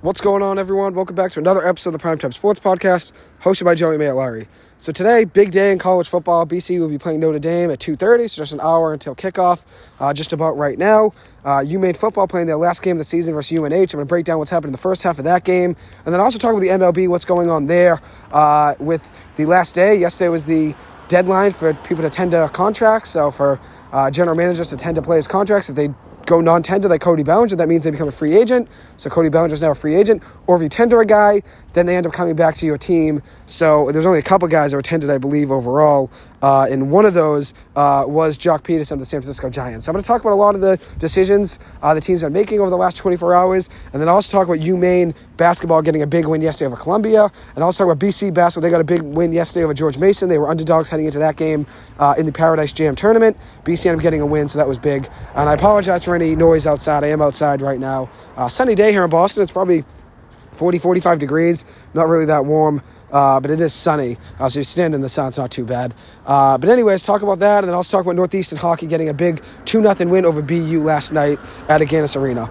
What's going on, everyone? Welcome back to another episode of the Primetime Sports Podcast, hosted by Joey Matt Larry. So today, big day in college football. BC will be playing Notre Dame at 2.30, so just an hour until kickoff, uh, just about right now. Uh, UMaine football playing their last game of the season versus UNH. I'm going to break down what's happened in the first half of that game, and then also talk about the MLB, what's going on there uh, with the last day. Yesterday was the deadline for people to tender contracts, so for uh, general managers to tender players' contracts if they go non-tender like Cody Bellinger, that means they become a free agent. So Cody Bellinger is now a free agent. Or if you tender a guy, then they end up coming back to your team. So there's only a couple guys that were tendered, I believe, overall. Uh, and one of those uh, was Joc Pederson of the San Francisco Giants. So I'm going to talk about a lot of the decisions uh, the teams are making over the last 24 hours, and then also talk about UMaine basketball getting a big win yesterday over Columbia, and also talk about BC basketball. They got a big win yesterday over George Mason. They were underdogs heading into that game uh, in the Paradise Jam tournament. BC ended up getting a win, so that was big. And I apologize for any noise outside. I am outside right now. Uh, sunny day here in Boston. It's probably 40, 45 degrees, not really that warm, uh, but it is sunny. Uh, so you stand in the sun, it's not too bad. Uh, but anyways, talk about that, and then I'll talk about Northeastern hockey getting a big 2 0 win over BU last night at Agganis Arena.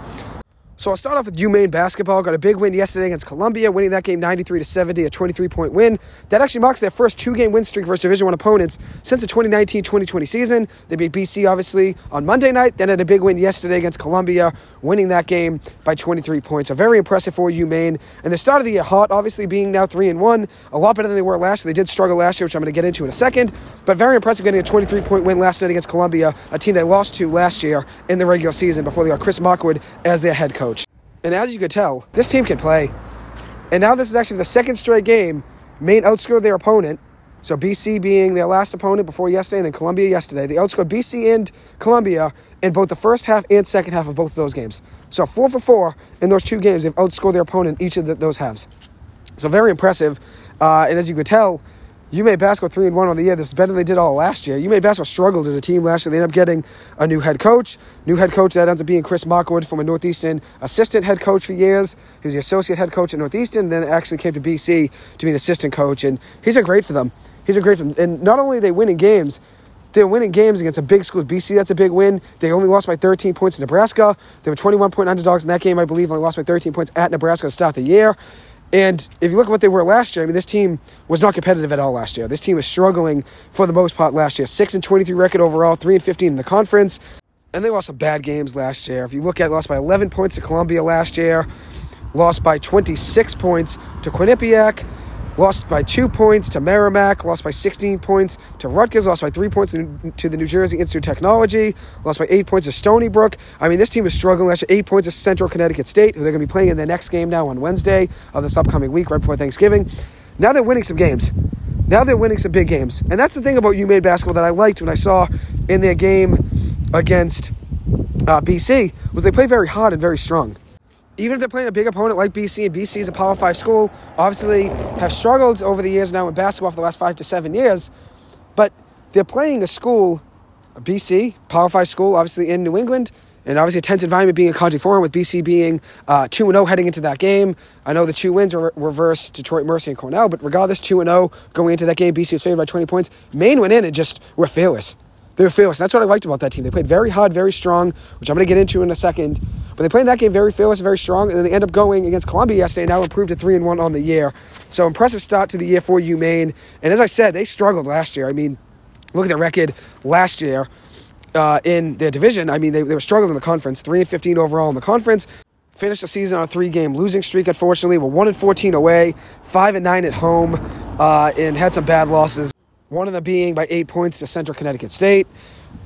So I'll start off with UMaine basketball. Got a big win yesterday against Columbia, winning that game 93 to 70, a 23 point win. That actually marks their first two game win streak versus Division One opponents since the 2019-2020 season. They beat BC obviously on Monday night, then had a big win yesterday against Columbia, winning that game by 23 points. So very impressive for UMaine. And the start of the year hot, obviously being now three and one, a lot better than they were last year. They did struggle last year, which I'm going to get into in a second. But very impressive getting a 23 point win last night against Columbia, a team they lost to last year in the regular season before they got Chris Markwood as their head coach. And as you could tell, this team can play. And now this is actually the second straight game. Maine outscored their opponent. So BC being their last opponent before yesterday, and then Columbia yesterday. They outscored BC and Columbia in both the first half and second half of both of those games. So four for four in those two games, they've outscored their opponent each of the, those halves. So very impressive. Uh, and as you could tell, UMaine basketball three and one on the year. This is better than they did all last year. UMaine basketball struggled as a team last year. They end up getting a new head coach. New head coach that ends up being Chris Markwood, from a Northeastern assistant head coach for years. He was the associate head coach at Northeastern, then actually came to BC to be an assistant coach, and he's been great for them. He's been great for them. And not only are they winning games, they're winning games against a big school. BC, that's a big win. They only lost by 13 points in Nebraska. They were 21 point underdogs in that game, I believe. Only lost by 13 points at Nebraska to start the year. And if you look at what they were last year, I mean, this team was not competitive at all last year. This team was struggling for the most part last year. Six and twenty-three record overall, three and fifteen in the conference, and they lost some bad games last year. If you look at, lost by eleven points to Columbia last year, lost by twenty-six points to Quinnipiac, lost by two points to Merrimack, lost by 16 points to Rutgers, lost by three points to the New Jersey Institute of Technology, lost by eight points to Stony Brook. I mean, this team is struggling year. Eight points to Central Connecticut State, who they're going to be playing in their next game now on Wednesday of this upcoming week, right before Thanksgiving. Now they're winning some games. Now they're winning some big games. And that's the thing about UMaine basketball that I liked when I saw in their game against uh, BC was they play very hard and very strong even if they're playing a big opponent like BC, and BC is a Power Five school, obviously have struggled over the years now in basketball for the last five to seven years, but they're playing a school, a BC, Power Five school, obviously in New England, and obviously a tense environment being a Conte Forum with BC being uh, 2 0 heading into that game. I know the two wins were reverse Detroit Mercy and Cornell, but regardless, 2 0 going into that game, BC was favored by 20 points. Maine went in and just were fearless. They were fearless. That's what I liked about that team. They played very hard, very strong, which I'm going to get into in a second. But they played that game very fearless, very strong, and then they end up going against Columbia yesterday, And now improved to 3 and 1 on the year. So impressive start to the year for UMaine. And as I said, they struggled last year. I mean, look at their record last year uh, in their division. I mean, they, they were struggling in the conference, 3 and 15 overall in the conference. Finished the season on a three-game losing streak. Unfortunately, we're one and 14 away, five and nine at home, uh, and had some bad losses. One of them being by eight points to Central Connecticut State,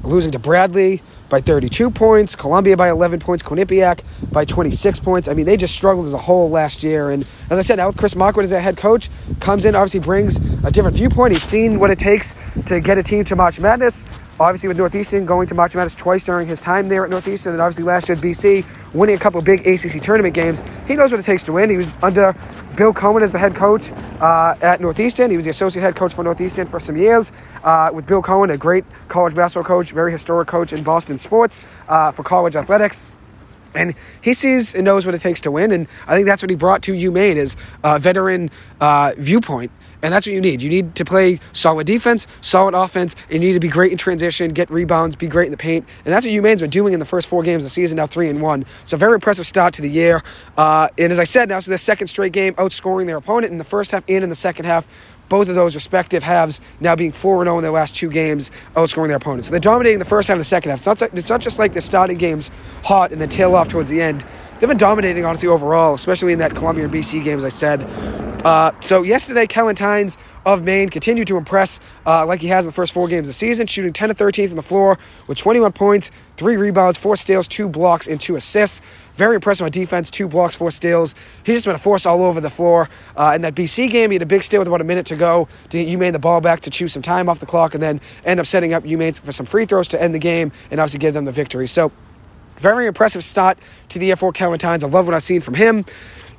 losing to Bradley by 32 points, Columbia by 11 points, Quinnipiac by 26 points. I mean, they just struggled as a whole last year. And as I said, now with Chris Markwood as their head coach, comes in, obviously brings a different viewpoint. He's seen what it takes to get a team to March Madness. Obviously, with Northeastern going to March Madness twice during his time there at Northeastern, and obviously last year at BC, winning a couple of big ACC tournament games. He knows what it takes to win. He was under Bill Coen as the head coach uh, at Northeastern. He was the associate head coach for Northeastern for some years. Uh, with Bill Coen, a great college basketball coach, very historic coach in Boston sports uh, for college athletics. And he sees and knows what it takes to win, and I think that's what he brought to UMaine is a veteran uh, viewpoint. And that's what you need. You need to play solid defense, solid offense, and you need to be great in transition, get rebounds, be great in the paint. And that's what UMaine's been doing in the first four games of the season, now three and one. It's a very impressive start to the year. Uh, and as I said, now it's their second straight game outscoring their opponent in the first half and in the second half both of those respective halves now being 4 0 in their last two games, outscoring their opponents. So they're dominating the first half and the second half. It's not, it's not just like they're starting games hot and then tail off towards the end. They've been dominating, honestly, overall, especially in that Columbia and BC game, as I said. Uh, so yesterday, Kellen Tynes of Maine continued to impress uh, like he has in the first four games of the season, shooting 10 to 13 from the floor with 21 points, three rebounds, four steals, two blocks, and two assists. Very impressive on defense, two blocks, four steals. He's just been a force all over the floor. Uh, in that BC game, he had a big steal with about a minute to go to get UMaine the ball back to chew some time off the clock and then end up setting up UMaine for some free throws to end the game and obviously give them the victory. So, very impressive start to the year for Kellen Tynes. I love what I've seen from him.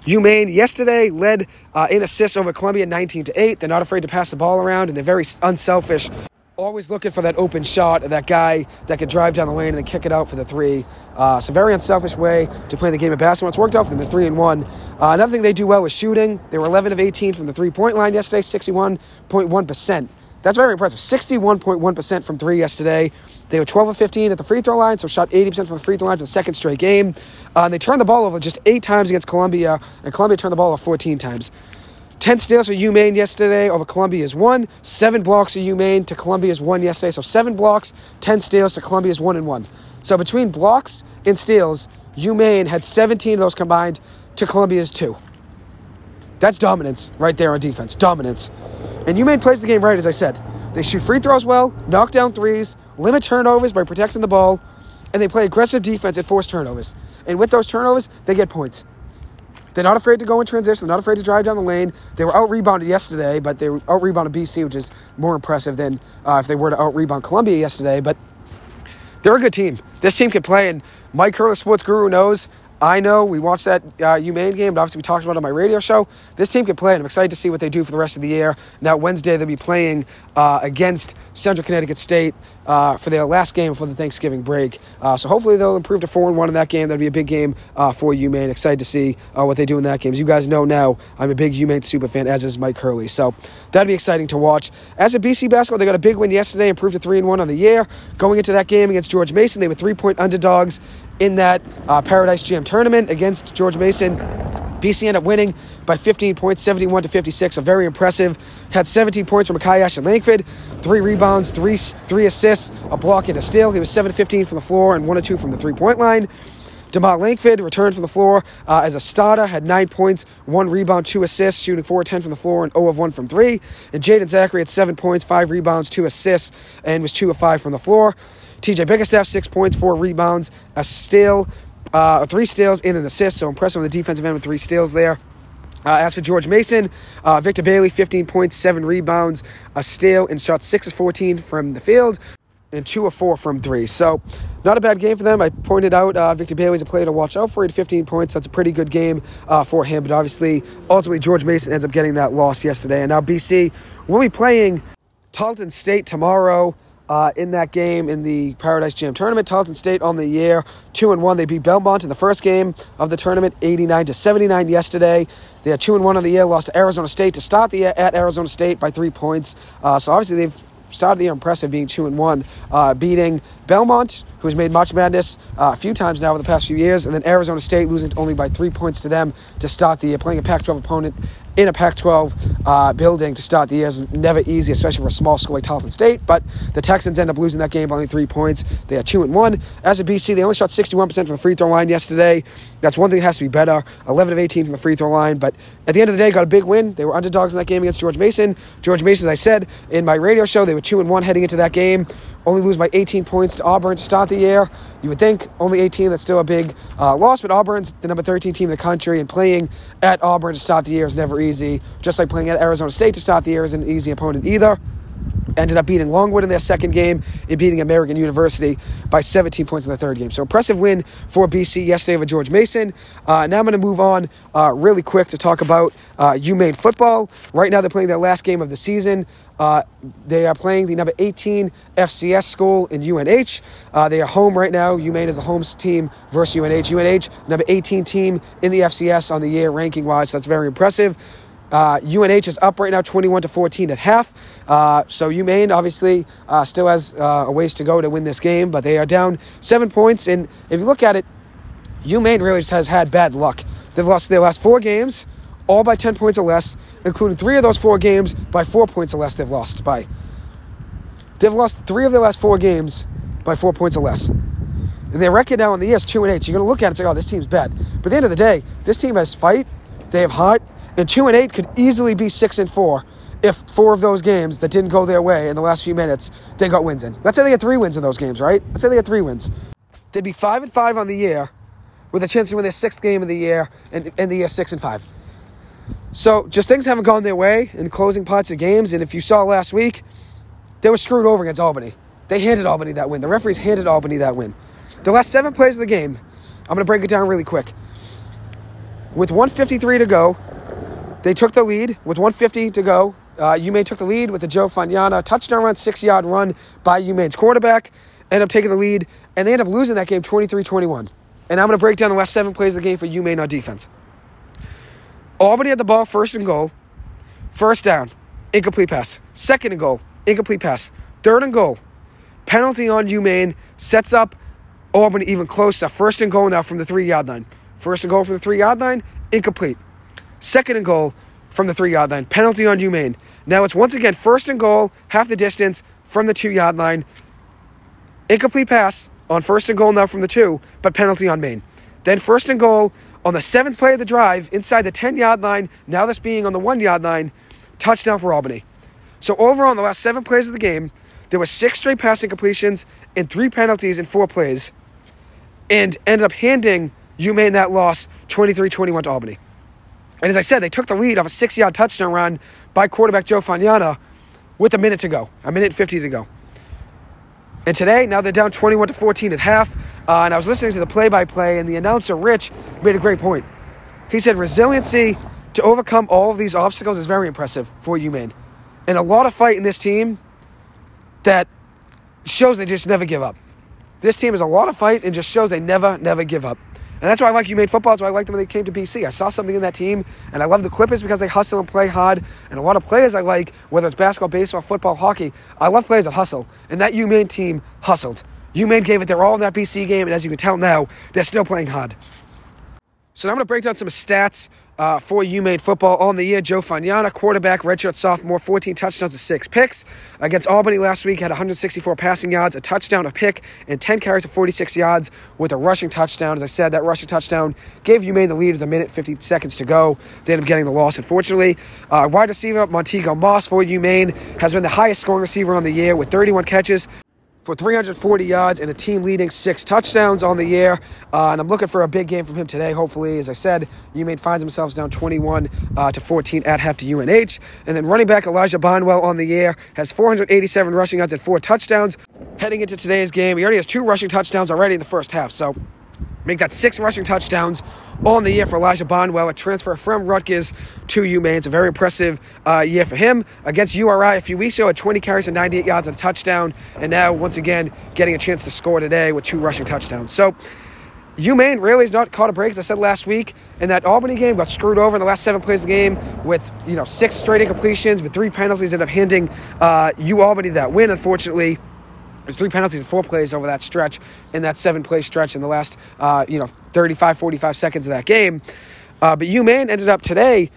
UMaine yesterday led uh, in assists over Columbia 19 to 8. They're not afraid to pass the ball around and they're very unselfish. Always looking for that open shot that guy that could drive down the lane and then kick it out for the three. Uh, so very unselfish way to play the game of basketball. It's worked out for them. The three and one. Uh, another thing they do well is shooting. They were 11 of 18 from the three point line yesterday, 61.1 percent. That's very impressive. 61.1% from three yesterday. They were 12 of 15 at the free throw line, so shot 80% from the free throw line for the second straight game. Uh, and they turned the ball over just eight times against Columbia, and Columbia turned the ball over 14 times. 10 steals for UMaine yesterday over Columbia's one. Seven blocks for UMaine to Columbia's one yesterday. So seven blocks, 10 steals to Columbia's one and one. So between blocks and steals, UMaine had 17 of those combined to Columbia's two. That's dominance right there on defense. Dominance. And you UMaine plays the game right, as I said. They shoot free throws well, knock down threes, limit turnovers by protecting the ball, and they play aggressive defense and force turnovers. And with those turnovers, they get points. They're not afraid to go in transition. They're not afraid to drive down the lane. They were out rebounded yesterday, but they out rebounded BC, which is more impressive than uh, if they were to out rebound Columbia yesterday. But they're a good team. This team can play, and Mike Hurley, sports guru, knows I know we watched that uh, UMaine game, but obviously we talked about it on my radio show. This team can play, and I'm excited to see what they do for the rest of the year. Now, Wednesday, they'll be playing uh, against Central Connecticut State uh, for their last game before the Thanksgiving break. Uh, so hopefully they'll improve to 4 and 1 in that game. That'll be a big game uh, for UMaine. Excited to see uh, what they do in that game. As you guys know now, I'm a big UMaine super fan, as is Mike Hurley. So that'd be exciting to watch. As a BC basketball, they got a big win yesterday, improved to 3 and 1 on the year. Going into that game against George Mason, they were three point underdogs in that uh, Paradise Jam tournament against George Mason. BC ended up winning by 15 points, 71 to 56. So very impressive. Had 17 points from Makai Ashton Langford, three rebounds, three three assists, a block, and a steal. He was 7 to 15 from the floor and 1 or 2 from the three point line. Demont Langford returned from the floor uh, as a starter, had nine points, one rebound, two assists, shooting 4 10 from the floor and 0 of 1 from three. And Jaeden Zackery had seven points, five rebounds, two assists, and was 2 of 5 from the floor. TJ Bickerstaff, six points, four rebounds, a steal, uh, three steals, and an assist. So impressive on the defensive end with three steals there. Uh, as for George Mason, uh, Victor Bailey, 15 points, seven rebounds, a steal, and shot 6 of 14 from the field, and 2 of 4 from 3. So, not a bad game for them. I pointed out uh, Victor Bailey's a player to watch out for. He had 15 points. That's a pretty good game uh, for him. But obviously, ultimately, George Mason ends up getting that loss yesterday. And now BC will be playing Tarleton State tomorrow uh, in that game in the Paradise Jam tournament. Tarleton State on the year, two and one. They beat Belmont in the first game of the tournament, 89 to 79 yesterday. They are two and one on the year, lost to Arizona State to start the year at Arizona State by three points. Uh, so obviously they've started the year impressive, being two and one, uh, beating Belmont, who's made March Madness uh, a few times now over the past few years, and then Arizona State losing only by three points to them to start the year, playing a Pac-12 opponent in a Pac 12 uh, building to start the year is never easy, especially for a small school like Tarleton State. But the Texans end up losing that game by only three points. They are 2 and 1. As a BC, they only shot 61% from the free throw line yesterday. That's one thing that has to be better 11 of 18 from the free throw line. But at the end of the day, got a big win. They were underdogs in that game against George Mason. George Mason, as I said in my radio show, they were 2 and 1 heading into that game only lose by 18 points to Auburn to start the year. You would think only 18, that's still a big uh, loss, but Auburn's the number 13 team in the country, and playing at Auburn to start the year is never easy. Just like playing at Arizona State to start the year is an easy opponent either. Ended up beating Longwood in their second game and beating American University by 17 points in the third game. So impressive win for BC yesterday over George Mason. Uh, now I'm going to move on uh, really quick to talk about uh, UMaine football. Right now they're playing their last game of the season. Uh, they are playing the number 18 FCS school in UNH. Uh, they are home right now. UMaine is a home team versus UNH. UNH, number 18 team in the FCS on the year ranking wise. So that's very impressive. Uh, UNH is up right now 21 to 14 at half. Uh, so UMaine obviously uh, still has uh, a ways to go to win this game, but they are down seven points. And if you look at it, UMaine really just has had bad luck. They've lost their last four games, all by 10 points or less, including three of those four games by four points or less. They've lost by. They've lost three of their last four games by four points or less. And their record now in the year is two and eight. So you're going to look at it and say, "Oh, this team's bad." But at the end of the day, this team has fight. They have heart and two and eight could easily be six and four if four of those games that didn't go their way in the last few minutes they got wins in. Let's say they get three wins in those games, right? Let's say they get three wins. They'd be five and five on the year, with a chance to win their sixth game of the year and end the year six and five. So just things haven't gone their way in closing parts of games. And if you saw last week, they were screwed over against Albany. They handed Albany that win. The referees handed Albany that win. The last seven plays of the game, I'm going to break it down really quick. With 153 to go, they took the lead with 150 to go. Uh, UMaine took the lead with the Joe Fagnano touchdown run, six yard run by UMaine's quarterback. End up taking the lead, and they end up losing that game 23 21. And I'm going to break down the last seven plays of the game for UMaine on defense. Albany had the ball first and goal. First down, incomplete pass. Second and goal, incomplete pass. Third and goal, penalty on UMaine sets up Albany even closer. First and goal now from the three yard line. First and goal from the three yard line, incomplete. Second and goal from the three yard line. Penalty on UMaine. Now it's once again first and goal, half the distance from the two yard line. Incomplete pass on first and goal now from the two, but penalty on Maine. Then first and goal on the seventh play of the drive inside the 10 yard line. Now this being on the one yard line. Touchdown for Albany. So overall, in the last seven plays of the game, there were six straight passing completions and three penalties in four plays, and ended up handing UMaine that loss 23 21 to Albany. And as I said, they took the lead off a six yard touchdown run by quarterback Joe Fagnano with a minute to go, a minute 50 to go. And today, now they're down 21 to 14 at half. Uh, and I was listening to the play by play, and the announcer, Rich, made a great point. He said, resiliency to overcome all of these obstacles is very impressive for UMaine. And a lot of fight in this team that shows they just never give up. This team is a lot of fight and just shows they never, never give up. And that's why I like UMaine football. That's why I liked them when they came to BC. I saw something in that team, and I love the Clippers because they hustle and play hard. And a lot of players I like, whether it's basketball, baseball, football, hockey, I love players that hustle. And that UMaine team hustled. UMaine gave it their all in that BC game, and as you can tell now, they're still playing hard. So now I'm going to break down some stats uh, for UMaine football on the year. Joe Fagnano, quarterback, redshirt sophomore, 14 touchdowns and six picks. Against Albany last week, had 164 passing yards, a touchdown, a pick, and 10 carries of 46 yards with a rushing touchdown. As I said, that rushing touchdown gave UMaine the lead with a minute 50 seconds to go. They ended up getting the loss, unfortunately. Uh, wide receiver Montego Moss for UMaine has been the highest scoring receiver on the year with 31 catches, for 340 yards and a team leading six touchdowns on the year. Uh, and I'm looking for a big game from him today. Hopefully, as I said, UMaine finds themselves down 21 uh, to 14 at half to UNH. And then running back Elijah Barnwell on the year has 487 rushing yards and four touchdowns. Heading into today's game, he already has two rushing touchdowns already in the first half. So Make that six rushing touchdowns on the year for Elijah Barnwell, a transfer from Rutgers to UMaine. It's a very impressive uh, year for him. Against URI a few weeks ago, at 20 carries and 98 yards and a touchdown. And now, once again, getting a chance to score today with two rushing touchdowns. So, UMaine really has not caught a break, as I said last week. In that Albany game, got screwed over in the last seven plays of the game with you know six straight incompletions, with three penalties, ended up handing uh, U Albany that win, unfortunately. There's three penalties and four plays over that stretch in that seven play stretch in the last, uh, you know, 35, 45 seconds of that game. Uh, but UMaine ended up today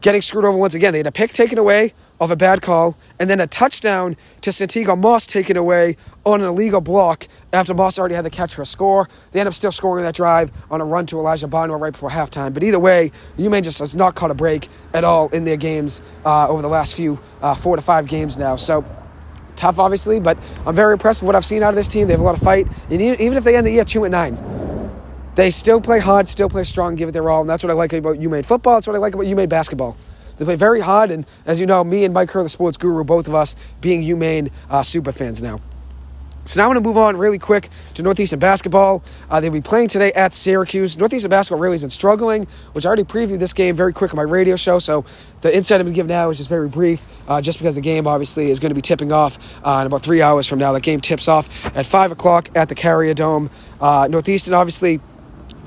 getting screwed over once again. They had a pick taken away of a bad call, and then a touchdown to Santiago Moss taken away on an illegal block after Moss already had the catch for a score. They end up still scoring that drive on a run to Elijah Barnwell right before halftime. But either way, UMaine just has not caught a break at all in their games uh, over the last few uh, four to five games now. So tough, obviously, but I'm very impressed with what I've seen out of this team. They have a lot of fight, and even if they end the year two and nine, they still play hard, still play strong, give it their all, and that's what I like about UMaine football. That's what I like about UMaine basketball. They play very hard, and as you know, me and Mike Kerr, the sports guru, both of us being UMaine uh, super fans now. So now I'm going to move on really quick to Northeastern basketball. Uh, they'll be playing today at Syracuse. Northeastern basketball really has been struggling, which I already previewed this game very quick on my radio show. So the insight I'm going to give now is just very brief, uh, just because the game obviously is going to be tipping off uh, in about three hours from now. The game tips off at 5 o'clock at the Carrier Dome. Uh, Northeastern obviously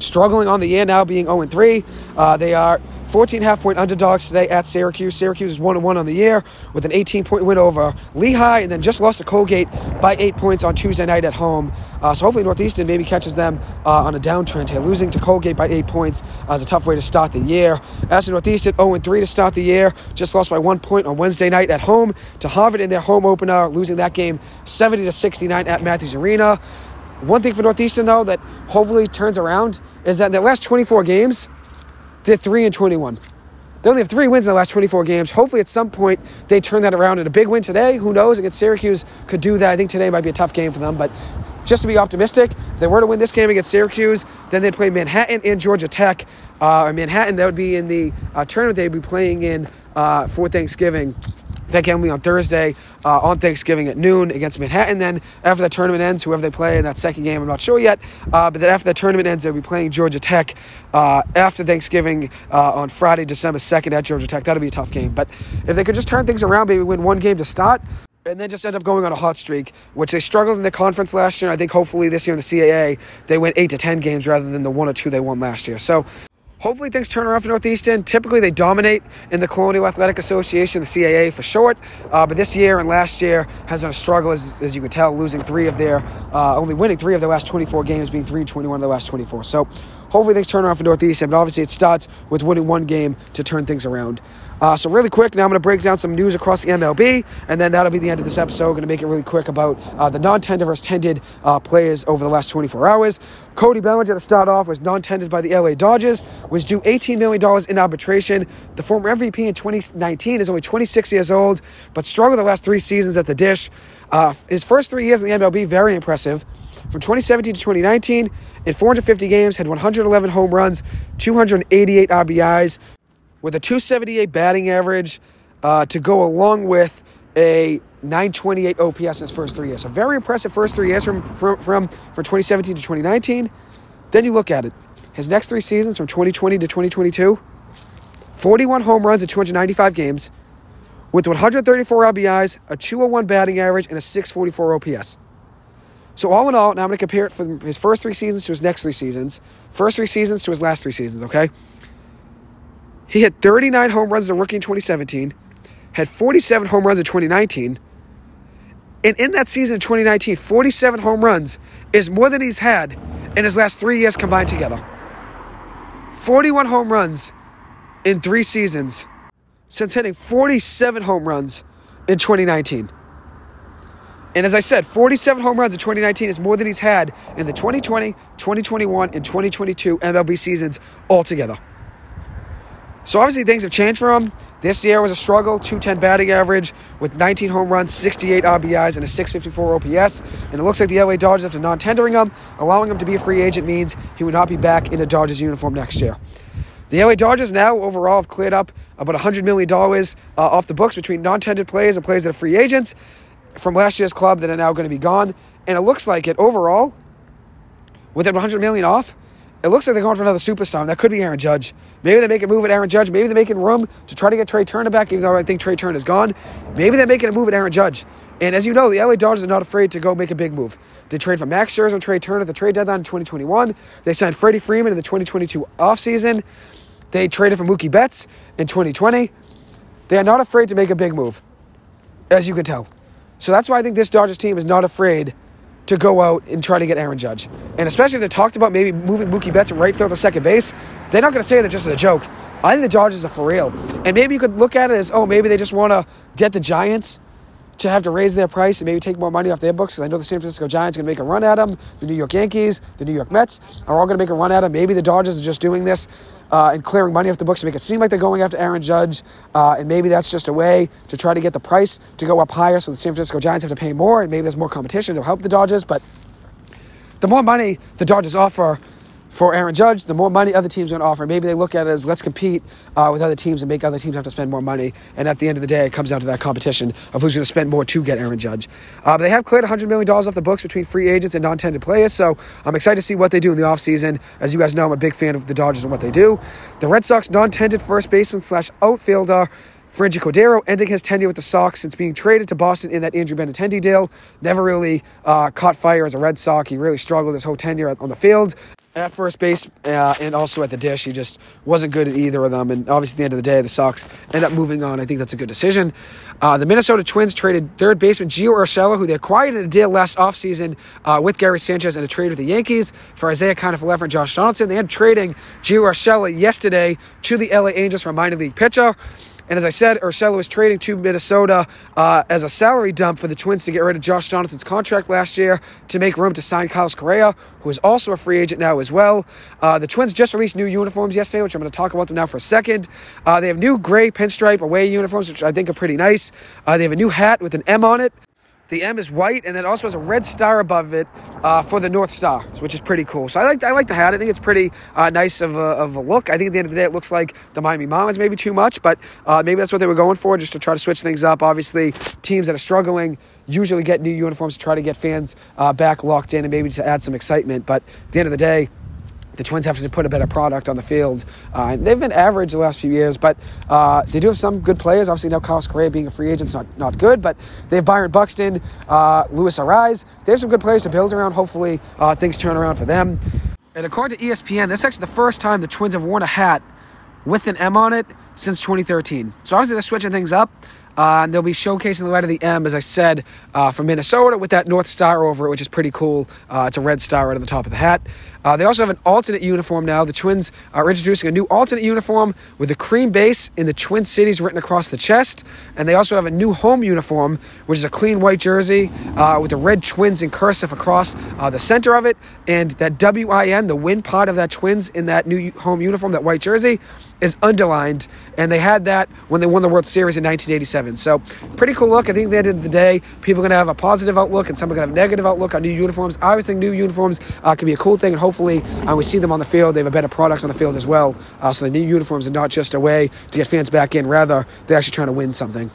struggling on the year now, being 0 3. Uh, they are 14 half point underdogs today at Syracuse. Syracuse is 1 1 on the year with an 18 point win over Lehigh and then just lost to Colgate by 8 points on Tuesday night at home. Uh, so hopefully Northeastern maybe catches them uh, on a downtrend here. Losing to Colgate by 8 points uh, is a tough way to start the year. As for Northeastern, 0 3 to start the year. Just lost by 1 point on Wednesday night at home to Harvard in their home opener, losing that game 70 to 69 at Matthews Arena. One thing for Northeastern, though, that hopefully turns around is that in the last 24 games, they're 3 and 21. They only have three wins in the last 24 games. Hopefully, at some point, they turn that around in a big win today. Who knows? Against Syracuse, could do that. I think today might be a tough game for them. But just to be optimistic, if they were to win this game against Syracuse, then they'd play Manhattan and Georgia Tech. Uh, Manhattan, that would be in the uh, tournament they'd be playing in uh, for Thanksgiving. That game will be on Thursday uh, on Thanksgiving at noon against Manhattan. Then after the tournament ends, whoever they play in that second game, I'm not sure yet. Uh, but then after the tournament ends, they'll be playing Georgia Tech uh, after Thanksgiving uh, on Friday, December 2nd at Georgia Tech. That'll be a tough game. But if they could just turn things around, maybe win one game to start, and then just end up going on a hot streak, which they struggled in the conference last year. I think hopefully this year in the CAA, they went eight to ten games rather than the one or two they won last year. So Hopefully things turn around for Northeastern. Typically they dominate in the Colonial Athletic Association, the CAA for short. Uh, but this year and last year has been a struggle, as, as you can tell, losing three of their, uh, only winning three of their last 24 games, being 3 21 of the last 24. So hopefully things turn around for Northeastern. But obviously it starts with winning one game to turn things around. Uh, so really quick, now I'm going to break down some news across the MLB, and then that'll be the end of this episode. I'm going to make it really quick about uh, the non-tender versus tended uh, players over the last 24 hours. Cody Bellinger to start off was non-tended by the LA Dodgers, was due $18 million in arbitration. The former MVP in 2019 is only 26 years old, but struggled the last three seasons at the dish. Uh, his first three years in the MLB, very impressive. From 2017 to 2019, in 450 games, had 111 home runs, 288 RBIs, with a 278 batting average uh, to go along with a 928 OPS in his first three years. So very impressive first three years from, from, from, from 2017 to 2019. Then you look at it. His next three seasons from 2020 to 2022, 41 home runs in 295 games with 134 RBIs, a 201 batting average, and a 644 OPS. So all in all, now I'm going to compare it from his first three seasons to his next three seasons, first three seasons to his last three seasons, okay? He hit 39 home runs as a rookie in 2017, had 47 home runs in 2019. And in that season in 2019, 47 home runs is more than he's had in his last three years combined together. 41 home runs in three seasons since hitting 47 home runs in 2019. And as I said, 47 home runs in 2019 is more than he's had in the 2020, 2021, and 2022 MLB seasons altogether. So obviously things have changed for him. This year was a struggle, 210 batting average with 19 home runs, 68 RBIs, and a 654 OPS. And it looks like the LA Dodgers, after non tendering him, allowing him to be a free agent, means he would not be back in a Dodgers uniform next year. The LA Dodgers now overall have cleared up about $100 million uh, off the books between non tendered players and players that are free agents from last year's club that are now going to be gone. And it looks like it overall, with that 100 million off, it looks like they're going for another superstar. That could be Aaron Judge. Maybe they make a move at Aaron Judge. Maybe they're making room to try to get Trea Turner back, even though I think Trea Turner is gone. Maybe they're making a move at Aaron Judge. And as you know, the LA Dodgers are not afraid to go make a big move. They trade for Max Scherzer and Trea Turner at the trade deadline in 2021. They signed Freddie Freeman in the 2022 offseason. They traded for Mookie Betts in 2020. They are not afraid to make a big move, as you can tell. So that's why I think this Dodgers team is not afraid to go out and try to get Aaron Judge. And especially if they talked about maybe moving Mookie Betts right field to second base, they're not going to say that just as a joke. I think the Dodgers are for real. And maybe you could look at it as, oh, maybe they just want to get the Giants to have to raise their price and maybe take more money off their books. Because I know the San Francisco Giants are going to make a run at them. The New York Yankees, the New York Mets are all going to make a run at them. Maybe the Dodgers are just doing this uh, and clearing money off the books to make it seem like they're going after Aaron Judge. Uh, and maybe that's just a way to try to get the price to go up higher so the San Francisco Giants have to pay more and maybe there's more competition to help the Dodgers. But the more money the Dodgers offer, for Aaron Judge, the more money other teams are going to offer, maybe they look at it as let's compete uh, with other teams and make other teams have to spend more money. And at the end of the day, it comes down to that competition of who's going to spend more to get Aaron Judge. Uh, they have cleared $100 million off the books between free agents and non tended players. So I'm excited to see what they do in the offseason. As you guys know, I'm a big fan of the Dodgers and what they do. The Red Sox non tended first baseman slash outfielder. Franchy Cordero ending his tenure with the Sox since being traded to Boston in that Andrew Benintendi deal. Never really uh, caught fire as a Red Sox. He really struggled his whole tenure on the field at first base uh, and also at the dish. He just wasn't good at either of them. And obviously, at the end of the day, the Sox end up moving on. I think that's a good decision. Uh, the Minnesota Twins traded third baseman Gio Urshela, who they acquired in a deal last offseason uh, with Gary Sanchez in a trade with the Yankees for Isiah Kiner-Falefa and Josh Donaldson. They had trading Gio Urshela yesterday to the LA Angels for a minor league pitcher. And as I said, Urshela was trading to Minnesota uh, as a salary dump for the Twins to get rid of Josh Donaldson's contract last year to make room to sign Kyle Correa, who is also a free agent now as well. Uh, the Twins just released new uniforms yesterday, which I'm going to talk about them now for a second. Uh, they have new gray pinstripe away uniforms, which I think are pretty nice. Uh, they have a new hat with an M on it. The M is white, and then also has a red star above it uh, for the North Star, which is pretty cool. So I like I like the hat. I think it's pretty uh, nice of a, of a look. I think at the end of the day, it looks like the Miami Marlins maybe too much, but uh, maybe that's what they were going for, just to try to switch things up. Obviously, teams that are struggling usually get new uniforms to try to get fans uh, back locked in and maybe to add some excitement. But at the end of the day, the Twins have to put a better product on the field. Uh, they've been average the last few years, but uh, they do have some good players. Obviously, now Carlos Correa being a free agent is not, not good, but they have Byron Buxton, uh, Luis Arraez. They have some good players to build around. Hopefully, uh, things turn around for them. And according to ESPN, this is actually the first time the Twins have worn a hat with an M on it since 2013. So obviously, they're switching things up. Uh, and they'll be showcasing the letter of the M, as I said, uh, from Minnesota with that North Star over it, which is pretty cool. Uh, it's a red star right on the top of the hat. Uh, they also have an alternate uniform now. The Twins are introducing a new alternate uniform with a cream base in the Twin Cities written across the chest. And they also have a new home uniform, which is a clean white jersey uh, with the red Twins in cursive across uh, the center of it. And that WIN, the win part of that Twins in that new home uniform, that white jersey, is underlined. And they had that when they won the World Series in 1987. So, pretty cool look. I think at the end of the day, people are going to have a positive outlook and some are going to have a negative outlook on new uniforms. I always think new uniforms uh, can be a cool thing. And hopefully uh, we see them on the field. They have a better product on the field as well. Uh, so the new uniforms are not just a way to get fans back in, rather, they're actually trying to win something.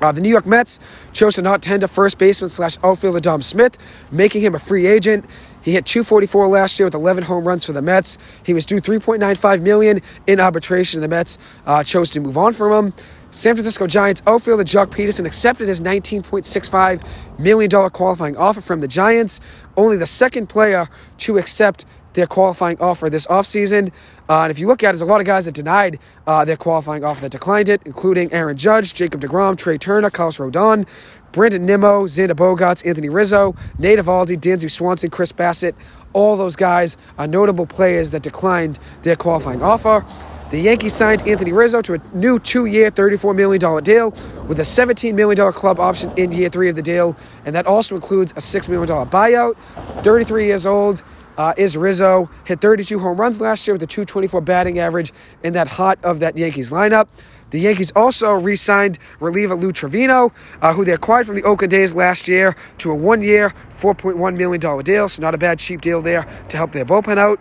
Uh, the New York Mets chose to not tender first baseman slash outfielder Dom Smith, making him a free agent. He hit 244 last year with 11 home runs for the Mets. He was due 3.95 million in arbitration, and the Mets uh, chose to move on from him. San Francisco Giants outfielder Joc Pederson accepted his $19.65 million qualifying offer from the Giants. Only the second player to accept their qualifying offer this offseason. Uh, and if you look at it, there's a lot of guys that denied uh, their qualifying offer that declined it, including Aaron Judge, Jacob DeGrom, Trea Turner, Carlos Rodon, Brandon Nimmo, Xander Bogaerts, Anthony Rizzo, Nate Eovaldi, Dansby Swanson, Chris Bassitt. All those guys are notable players that declined their qualifying offer. The Yankees signed Anthony Rizzo to a new two year, $34 million deal with a $17 million club option in year three of the deal. And that also includes a $6 million buyout. 33 years old uh, is Rizzo. Hit 32 home runs last year with a 224 batting average in that hot of that Yankees lineup. The Yankees also re signed reliever Lou Trivino, uh, who they acquired from the Oakland A's last year, to a one year, $4.1 million deal. So, not a bad cheap deal there to help their bullpen out.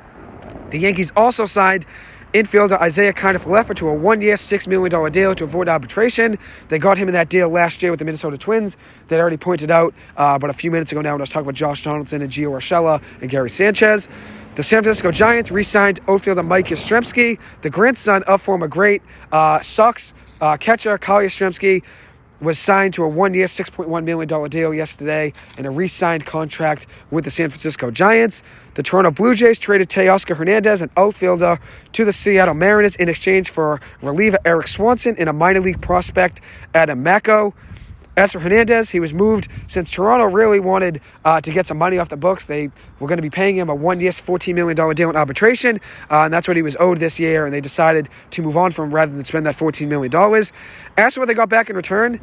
The Yankees also signed Infielder Isiah Kiner-Falefa to a one-year, $6 million deal to avoid arbitration. They got him in that deal last year with the Minnesota Twins. They already pointed out uh, about a few minutes ago now when I was talking about Josh Donaldson and Gio Urshela and Gary Sanchez. The San Francisco Giants re-signed outfielder Mike Yastrzemski, the grandson of former great uh, Sox uh, catcher Carl Yastrzemski was signed to a one year, $6.1 million deal yesterday and a re signed contract with the San Francisco Giants. The Toronto Blue Jays traded Teoscar Hernandez, an outfielder, to the Seattle Mariners in exchange for reliever Erik Swanson and a minor league prospect, Adam Macko. As for Hernandez, he was moved since Toronto really wanted uh, to get some money off the books. They were going to be paying him a one year, $14 million deal in arbitration, uh, and that's what he was owed this year, and they decided to move on from rather than spend that $14 million. As for what they got back in return,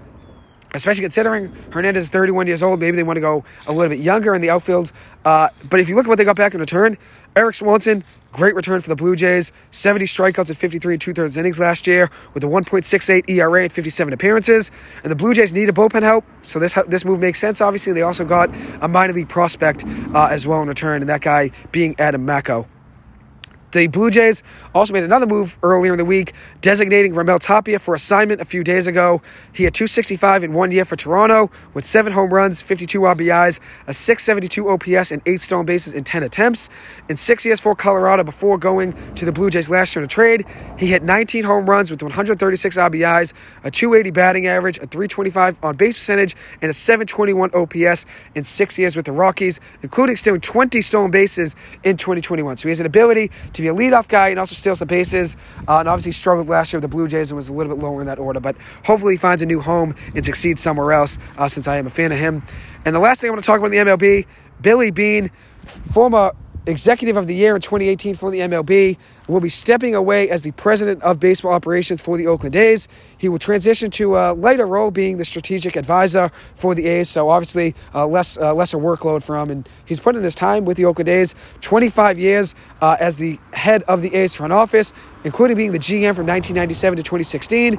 especially considering Hernandez is 31 years old. Maybe they want to go a little bit younger in the outfield. Uh, but if you look at what they got back in return, Erik Swanson, great return for the Blue Jays. 70 strikeouts at 53 and two thirds innings last year with a 1.68 ERA and 57 appearances. And the Blue Jays need a bullpen help, so this this move makes sense. Obviously, they also got a minor league prospect uh, as well in return, and that guy being Adam Macko. The Blue Jays also made another move earlier in the week, designating Raimel Tapia for assignment a few days ago. He had 265 in one year for Toronto with seven home runs, 52 RBIs, a 672 OPS, and eight stolen bases in 10 attempts. In six years for Colorado before going to the Blue Jays last year in a trade, he hit 19 home runs with 136 RBIs, a 280 batting average, a 325 on base percentage, and a 721 OPS in six years with the Rockies, including stealing 20 stolen bases in 2021. So he has an ability to to be a leadoff guy and also steal some bases. Uh, and obviously struggled last year with the Blue Jays and was a little bit lower in that order. But hopefully he finds a new home and succeeds somewhere else uh, since I am a fan of him. And the last thing I want to talk about in the MLB, Billy Beane, former executive of the year in 2018 for the MLB, will be stepping away as the president of baseball operations for the Oakland A's. He will transition to a lighter role, being the strategic advisor for the A's. So obviously, uh, less uh, lesser workload for him, and he's put in his time with the Oakland A's. 25 years uh, as the head of the A's front office, including being the GM from 1997 to 2016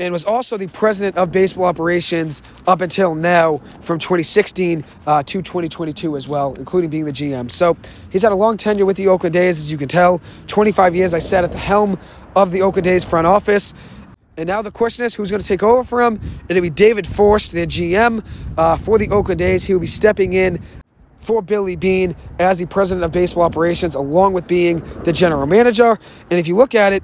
and was also the president of baseball operations up until now from 2016 uh, to 2022 as well, including being the GM. So he's had a long tenure with the Oakland A's, as you can tell. 25 years, I sat at the helm of the Oakland A's front office. And now the question is who's going to take over for him? It'll be David Forst, the GM uh, for the Oakland A's. He will be stepping in for Billy Beane as the president of baseball operations, along with being the general manager. And if you look at it,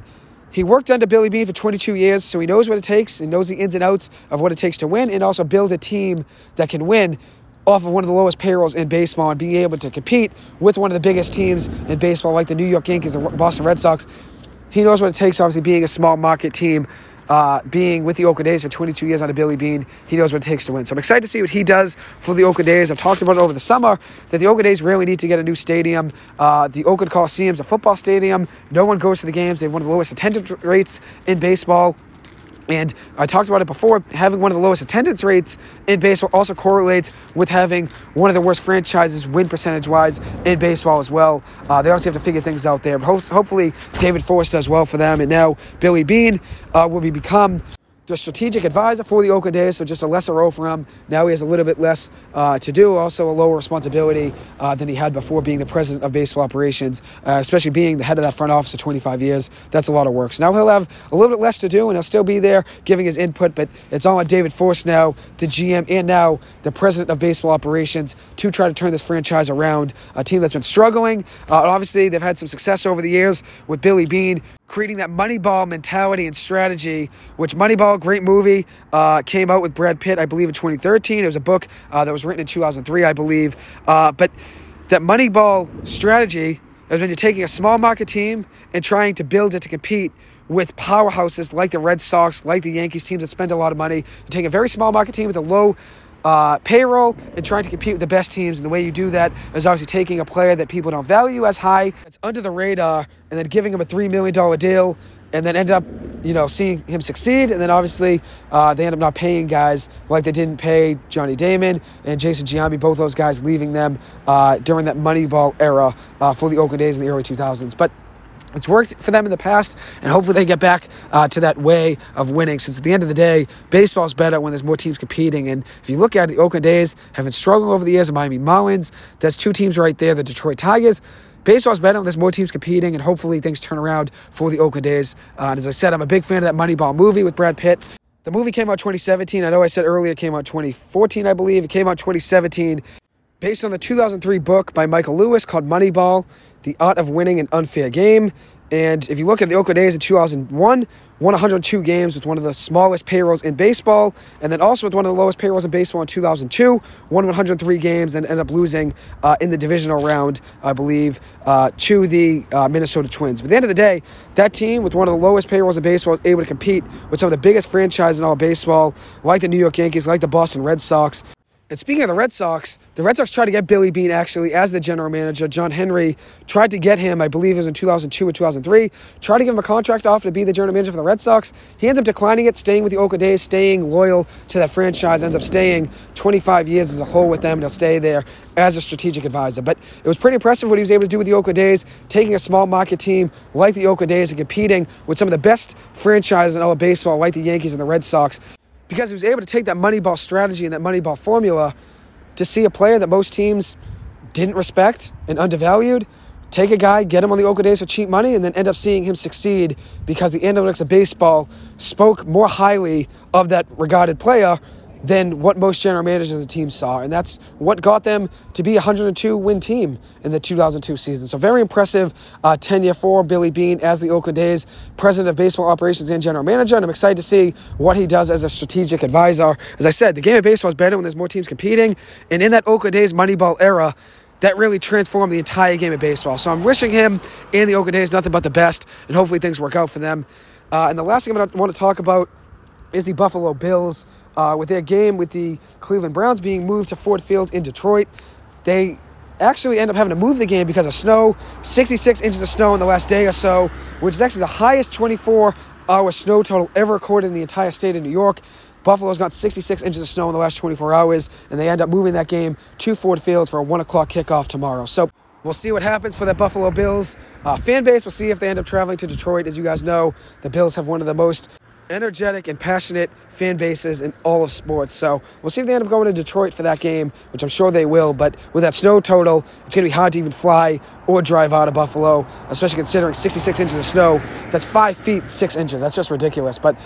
he worked under Billy Beane for 22 years, so he knows what it takes and knows the ins and outs of what it takes to win and also build a team that can win off of one of the lowest payrolls in baseball and being able to compete with one of the biggest teams in baseball like the New York Yankees and Boston Red Sox. He knows what it takes, obviously, being a small market team uh, being with the Oakland A's for 22 years on a Billy Beane, he knows what it takes to win. So I'm excited to see what he does for the Oakland A's. I've talked about it over the summer that the Oakland A's really need to get a new stadium. Uh, the Oakland Coliseum is a football stadium. No one goes to the games. They have one of the lowest attendance rates in baseball. And I talked about it before. Having one of the lowest attendance rates in baseball also correlates with having one of the worst franchises win percentage wise in baseball as well. Uh, they obviously have to figure things out there. But ho- hopefully, David Forst does well for them. And now Billy Beane uh, will be become the strategic advisor for the Oakland A's, so just a lesser role for him. Now he has a little bit less uh, to do, also a lower responsibility uh, than he had before being the president of baseball operations, uh, especially being the head of that front office for 25 years. That's a lot of work. So now he'll have a little bit less to do, and he'll still be there giving his input, but it's all on David Forst now, the GM, and now the president of baseball operations to try to turn this franchise around. A team that's been struggling. Uh, obviously, they've had some success over the years with Billy Beane creating that Moneyball mentality and strategy, which Moneyball, great movie, uh, came out with Brad Pitt, I believe, in 2013. It was a book uh, that was written in 2003, I believe. Uh, but that Moneyball strategy is when you're taking a small market team and trying to build it to compete with powerhouses like the Red Sox, like the Yankees, teams that spend a lot of money. You take a very small market team with a low uh, payroll and trying to compete with the best teams. And the way you do that is obviously taking a player that people don't value as high, that's under the radar, and then giving him a $3 million deal and then end up, you know, seeing him succeed. And then obviously uh, they end up not paying guys like they didn't pay Johnny Damon and Jason Giambi, both those guys leaving them uh, during that Moneyball era uh, for the Oakland A's in the early 2000s. But it's worked for them in the past, and hopefully they get back uh, to that way of winning. Since at the end of the day, baseball's better when there's more teams competing. And if you look at it, the Oakland A's have been struggling over the years. The Miami Marlins, there's two teams right there. The Detroit Tigers. Baseball's better when there's more teams competing, and hopefully things turn around for the Oakland A's. Uh, and as I said, I'm a big fan of that Moneyball movie with Brad Pitt. The movie came out 2017. I know I said earlier it came out 2014, I believe. It came out 2017 based on the 2003 book by Michael Lewis called Moneyball. The Art of Winning an Unfair Game. And if you look at the Oakland A's in 2001, won 102 games with one of the smallest payrolls in baseball, and then also with one of the lowest payrolls in baseball in 2002, won 103 games and ended up losing uh, in the divisional round, I believe, uh, to the uh, Minnesota Twins. But at the end of the day, that team with one of the lowest payrolls in baseball was able to compete with some of the biggest franchises in all baseball, like the New York Yankees, like the Boston Red Sox, and speaking of the Red Sox, the Red Sox tried to get Billy Beane actually as the general manager. John Henry tried to get him, I believe it was in 2002 or 2003, tried to give him a contract offer to be the general manager for the Red Sox. He ends up declining it, staying with the Oakland A's, staying loyal to that franchise, ends up staying 25 years as a whole with them, and he'll stay there as a strategic advisor. But it was pretty impressive what he was able to do with the Oakland A's, taking a small market team like the Oakland A's and competing with some of the best franchises in all of baseball, like the Yankees and the Red Sox because he was able to take that Moneyball strategy and that Moneyball formula to see a player that most teams didn't respect and undervalued take a guy, get him on the Oakland A's for cheap money, and then end up seeing him succeed because the analytics of baseball spoke more highly of that regarded player than what most general managers of the team saw. And that's what got them to be a 102 win team in the 2002 season. So, very impressive uh, tenure for Billy Beane as the Oakland A's president of baseball operations and general manager. And I'm excited to see what he does as a strategic advisor. As I said, the game of baseball is better when there's more teams competing. And in that Oakland A's Moneyball era, that really transformed the entire game of baseball. So I'm wishing him and the Oakland A's nothing but the best, and hopefully things work out for them. Uh, and the last thing I want to talk about is the Buffalo Bills. Uh, with their game with the Cleveland Browns being moved to Ford Field in Detroit, they actually end up having to move the game because of snow 66 inches of snow in the last day or so, which is actually the highest 24 hour snow total ever recorded in the entire state of New York. Buffalo's got 66 inches of snow in the last 24 hours, and they end up moving that game to Ford Field for a 1 o'clock kickoff tomorrow. So we'll see what happens for that Buffalo Bills uh, fan base. We'll see if they end up traveling to Detroit. As you guys know, the Bills have one of the most energetic and passionate fan bases in all of sports. So we'll see if they end up going to Detroit for that game, which I'm sure they will. But with that snow total, it's going to be hard to even fly or drive out of Buffalo, especially considering 66 inches of snow. That's five feet, six inches. That's just ridiculous. But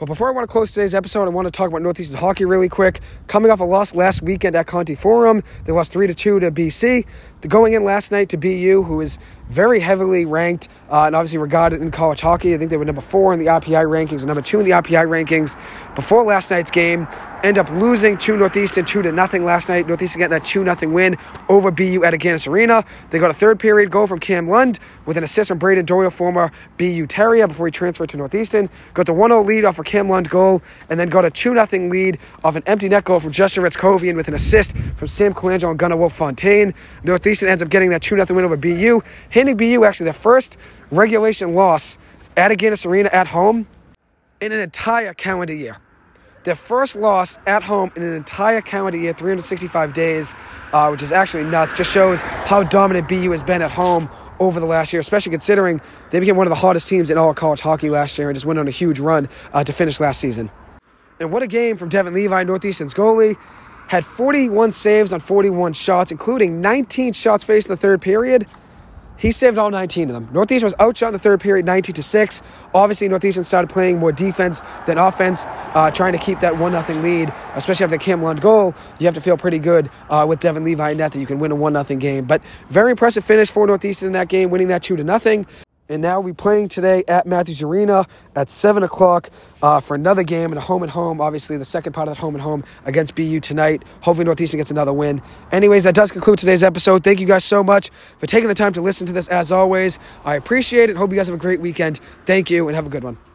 but before I want to close today's episode, I want to talk about Northeastern hockey really quick. Coming off a loss last weekend at Conte Forum, they lost three to two to BC. Going in last night to BU, who is very heavily ranked uh, and obviously regarded in college hockey. I think they were number four in the RPI rankings and number two in the RPI rankings before last night's game end up losing to Northeastern 2 to nothing last night. Northeastern getting that 2 nothing win over BU at Agganis Arena. They got a third period goal from Cam Lund with an assist from Braden Doyle, former BU Terrier, before he transferred to Northeastern. Got the 1 0 lead off a Cam Lund goal, and then got a 2 0 lead off an empty net goal from Justin Hryckowian with an assist from Sam Colangelo and Gunnarwolfe Fontaine. Northeastern ends up getting that 2 0 win over BU, handing BU actually their first regulation loss at Agganis Arena at home in an entire calendar year their first loss at home in an entire calendar year, 365 days, uh, which is actually nuts. Just shows how dominant BU has been at home over the last year, especially considering they became one of the hottest teams in all college hockey last year and just went on a huge run uh, to finish last season. And what a game from Devon Levi, Northeastern's goalie. Had 41 saves on 41 shots, including 19 shots faced in the third period. He saved all 19 of them. Northeastern was outshot in the third period, 19 to 6. Obviously, Northeastern started playing more defense than offense, uh, trying to keep that 1 0 lead, especially after the Cam Lund goal. You have to feel pretty good uh, with Devon Levi net that you can win a 1 0 game. But very impressive finish for Northeastern in that game, winning that 2 to nothing and now we'll be playing today at Matthews Arena at 7 o'clock uh, for another game and a home and home. Obviously, the second part of that home and home against BU tonight. Hopefully, Northeastern gets another win. Anyways, that does conclude today's episode. Thank you guys so much for taking the time to listen to this as always. I appreciate it. Hope you guys have a great weekend. Thank you and have a good one.